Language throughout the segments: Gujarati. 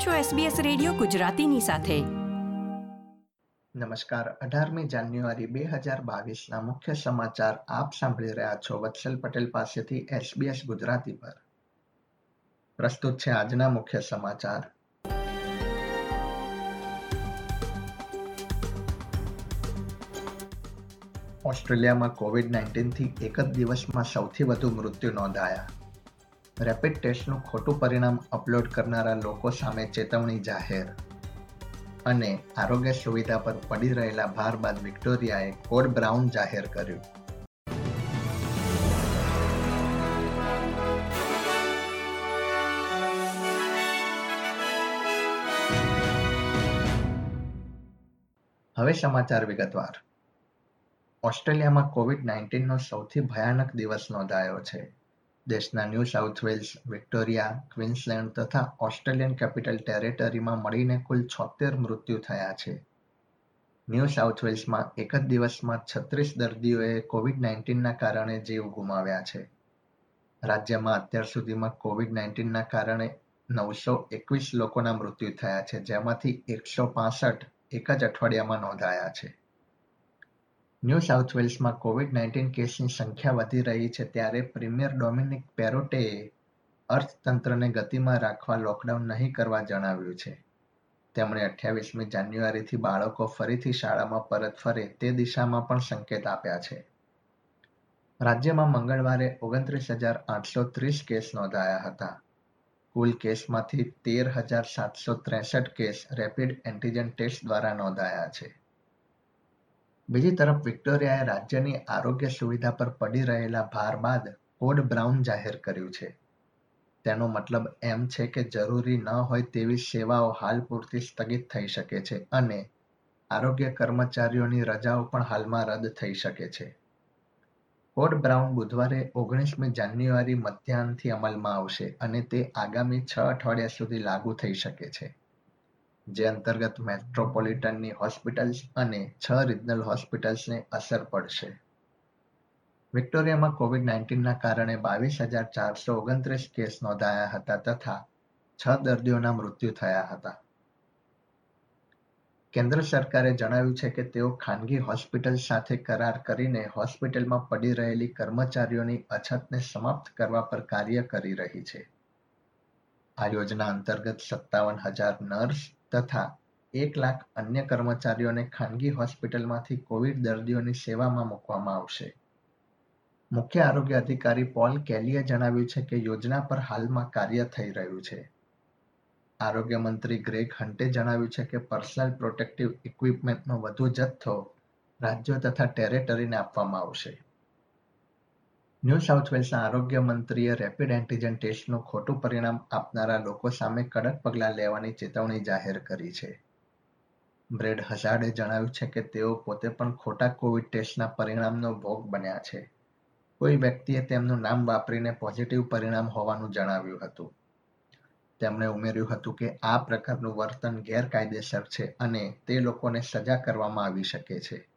આપ છો SBS રેડિયો ગુજરાતીની સાથે. નમસ્કાર. અઢારમી જાન્યુઆરી બે હજાર બાવીસના મુખ્ય સમાચાર આપ સાંભળી રહ્યા છો વત્સલ પટેલ પાસેથી SBS ગુજરાતી પર. પ્રસ્તુત છે આજના મુખ્ય સમાચાર. ઓસ્ટ્રેલિયામાં કોવિડ નાઇન્ટીનથી એક જ દિવસમાં સૌથી વધુ મૃત્યુ નોંધાયા. રેપિડ ટેસ્ટનું ખોટું પરિણામ અપલોડ કરનારા લોકો સામે ચેતવણી જાહેર. અને આરોગ્ય સુવિધા પર પડી રહેલા ભાર બાદ વિક્ટોરિયાએ કોડ બ્રાઉન જાહેર કર્યું. હવે સમાચાર વિગતવાર. ઓસ્ટ્રેલિયામાં કોવિડ નાઇન્ટીનનો સૌથી ભયાનક દિવસ નોંધાયો છે. દેશના New South Wales, Victoria, Queensland તથા ઓસ્ટ્રેલિયન કેપિટલ ટેરેટરીમાં મળીને કુલ છોતેર મૃત્યુ થયા છે. ન્યૂ સાઉથ વેલ્સમાં એક જ દિવસમાં છત્રીસ દર્દીઓએ કોવિડ નાઇન્ટીનના કારણે જીવ ગુમાવ્યા છે. રાજ્યમાં અત્યાર સુધીમાં કોવિડ નાઇન્ટીનના કારણે નવસો એકવીસ લોકોના મૃત્યુ થયા છે, જેમાંથી એકસો પાસઠ એક જ અઠવાડિયામાં નોંધાયા છે. ન્યૂ સાઉથ વેલ્સમાં કોવિડ નાઇન્ટીન કેસની સંખ્યા વધી રહી છે ત્યારે પ્રીમિયર ડોમિનિક પેરોટેએ અર્થતંત્રને ગતિમાં રાખવા લોકડાઉન નહીં કરવા જણાવ્યું છે. તેમણે અઠ્યાવીસમી જાન્યુઆરીથી બાળકો ફરીથી શાળામાં પરત ફરે તે દિશામાં પણ સંકેત આપ્યા છે. રાજ્યમાં મંગળવારે ઓગણત્રીસ હજાર આઠસો ત્રીસ કેસ નોંધાયા હતા. કુલ કેસમાંથી તેર હજાર સાતસો ત્રેસઠ કેસ રેપિડ એન્ટીજન ટેસ્ટ દ્વારા નોંધાયા છે. બીજી તરફ વિક્ટોરિયાએ રાજ્યની આરોગ્ય સુવિધા પર પડી રહેલા ભાર બાદ કોડ બ્રાઉન જાહેર કર્યું છે. તેનો મતલબ એમ છે કે જરૂરી ન હોય તેવી સેવાઓ હાલ પૂરતી સ્થગિત થઈ શકે છે અને આરોગ્ય કર્મચારીઓની રજાઓ પણ હાલમાં રદ થઈ શકે છે. કોડ બ્રાઉન બુધવારે ઓગણીસમી જાન્યુઆરી મધ્યાહનથી અમલમાં આવશે અને તે આગામી છ અઠવાડિયા સુધી લાગુ થઈ શકે છે. જે અંતર્ગત મેટ્રોપોલિટનની હોસ્પિટલ્સ અને છ રિજનલ હોસ્પિટલ્સને અસર પડશે. વિક્ટોરિયામાં કોવિડ નાઇન્ટીનના કારણે બાવીસ હજાર ચારસો ઓગણત્રીસ કેસ નોંધાયા હતા તથા છ દર્દીઓના મૃત્યુ થયા હતા. કેન્દ્ર સરકારે જણાવ્યું છે કે તેઓ ખાનગી હોસ્પિટલ સાથે કરાર કરીને હોસ્પિટલમાં પડી રહેલી કર્મચારીઓની અછતને સમાપ્ત કરવા પર કાર્ય કરી રહી છે. આ યોજના અંતર્ગત સત્તાવન હજાર નર્સ તથા એક લાખ અન્ય કર્મચારીઓને ખાનગી હોસ્પિટલમાંથી કોવિડ દર્દીઓની સેવામાં મૂકવામાં આવશે. મુખ્ય આરોગ્ય અધિકારી પોલ કેલીએ જણાવ્યું છે કે યોજના પર હાલમાં કાર્ય થઈ રહ્યું છે. આરોગ્ય મંત્રી ગ્રેગ હન્ટે જણાવ્યું છે કે પર્સનલ પ્રોટેક્ટિવ ઇક્વિપમેન્ટનો વધુ જથ્થો રાજ્યો તથા ટેરેટરીને આપવામાં આવશે. ન્યૂ સાઉથ વેલ્સના આરોગ્ય મંત્રીએ રેપિડ એન્ટીજન ટેસ્ટનું ખોટું પરિણામ આપનારા લોકો સામે કડક પગલાં લેવાની ચેતવણી જાહેર કરી છે. બ્રેડ હઝાર્ડે જણાવ્યું છે કે તેઓ પોતે પણ ખોટા કોવિડ ટેસ્ટના પરિણામનો ભોગ બન્યા છે. કોઈ વ્યક્તિએ તેમનું નામ વાપરીને પોઝિટિવ પરિણામ હોવાનું જણાવ્યું હતું. તેમણે ઉમેર્યું હતું કે આ પ્રકારનું વર્તન ગેરકાયદેસર છે અને તે લોકોને સજા કરવામાં આવી શકે છે.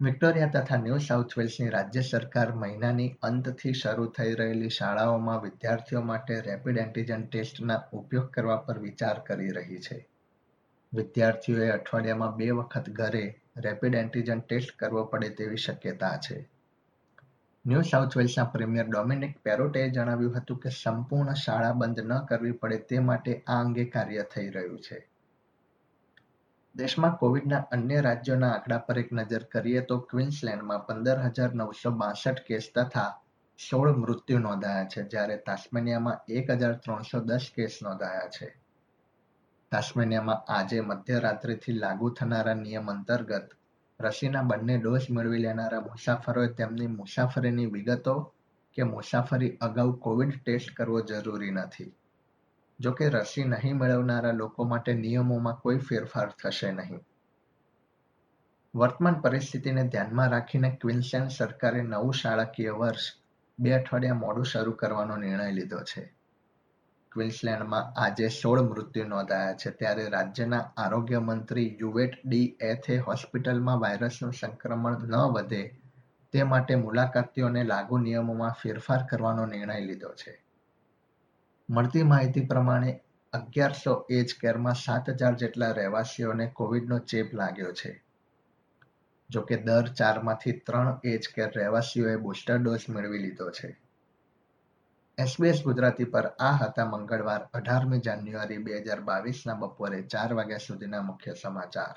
વિક્ટોરિયા તથા ન્યૂ સાઉથ વેલ્સની રાજ્ય સરકાર મહિનાની અંતથી શરૂ થઈ રહેલી શાળાઓમાં વિદ્યાર્થીઓ માટે રેપિડ એન્ટીજન ટેસ્ટના ઉપયોગ કરવા પર વિચાર કરી રહી છે. વિદ્યાર્થીઓએ અઠવાડિયામાં બે વખત ઘરે રેપિડ એન્ટીજન ટેસ્ટ કરવો પડે તેવી શક્યતા છે. ન્યૂ સાઉથ વેલ્સના પ્રીમિયર ડોમિનિક પેરોટેએ જણાવ્યું હતું કે સંપૂર્ણ શાળા બંધ ન કરવી પડે તે માટે આ અંગે કાર્ય થઈ રહ્યું છે. દેશમાં કોવિડના અન્ય રાજ્યોના આંકડા પર એક નજર કરીએ તો ક્વિન્સલેન્ડમાં પંદર હજાર નવસો બાસઠ કેસ તથા સોળ મૃત્યુ નોંધાયા છે, જ્યારે તાસ્મેનિયામાં એક હજાર ત્રણસો દસ કેસ નોંધાયા છે. તાસ્મેનિયામાં આજે મધ્યરાત્રિથી લાગુ થનારા નિયમ અંતર્ગત રસીના બંને ડોઝ મેળવી લેનારા મુસાફરોએ તેમની મુસાફરીની વિગતો કે મુસાફરી અગાઉ કોવિડ ટેસ્ટ કરવો જરૂરી નથી. જોકે રસી નહીં મેળવનારા લોકો માટે નિયમોમાં કોઈ ફેરફાર થશે નહીં. વર્તમાન પરિસ્થિતિને ધ્યાનમાં રાખીને ક્વિન્સલેન્ડ સરકારે નવું શાળાકીય વર્ષ બે અઠવાડિયા મોડું શરૂ કરવાનો નિર્ણય લીધો છે. ક્વિન્સલેન્ડમાં આજે સોળ મૃત્યુ નોંધાયા છે, ત્યારે રાજ્યના આરોગ્ય મંત્રી યુવેટ ડી એથે હોસ્પિટલમાં વાયરસનું સંક્રમણ ન વધે તે માટે મુલાકાતીઓને લાગુ નિયમોમાં ફેરફાર કરવાનો નિર્ણય લીધો છે. મળતી માહિતી પ્રમાણે અગિયારસો એજ કેરમાં સાત હજાર જેટલા રહેવાસીઓને કોવિડનો ચેપ લાગ્યો છે. જોકે દર ચારમાંથી ત્રણ એજ કેર રહેવાસીઓએ બુસ્ટર ડોઝ મેળવી લીધો છે. એસબીએસ ગુજરાતી પર આ હતા મંગળવાર અઢારમી જાન્યુઆરી બે હજાર બાવીસના બપોરે ચાર વાગ્યા સુધીના મુખ્ય સમાચાર.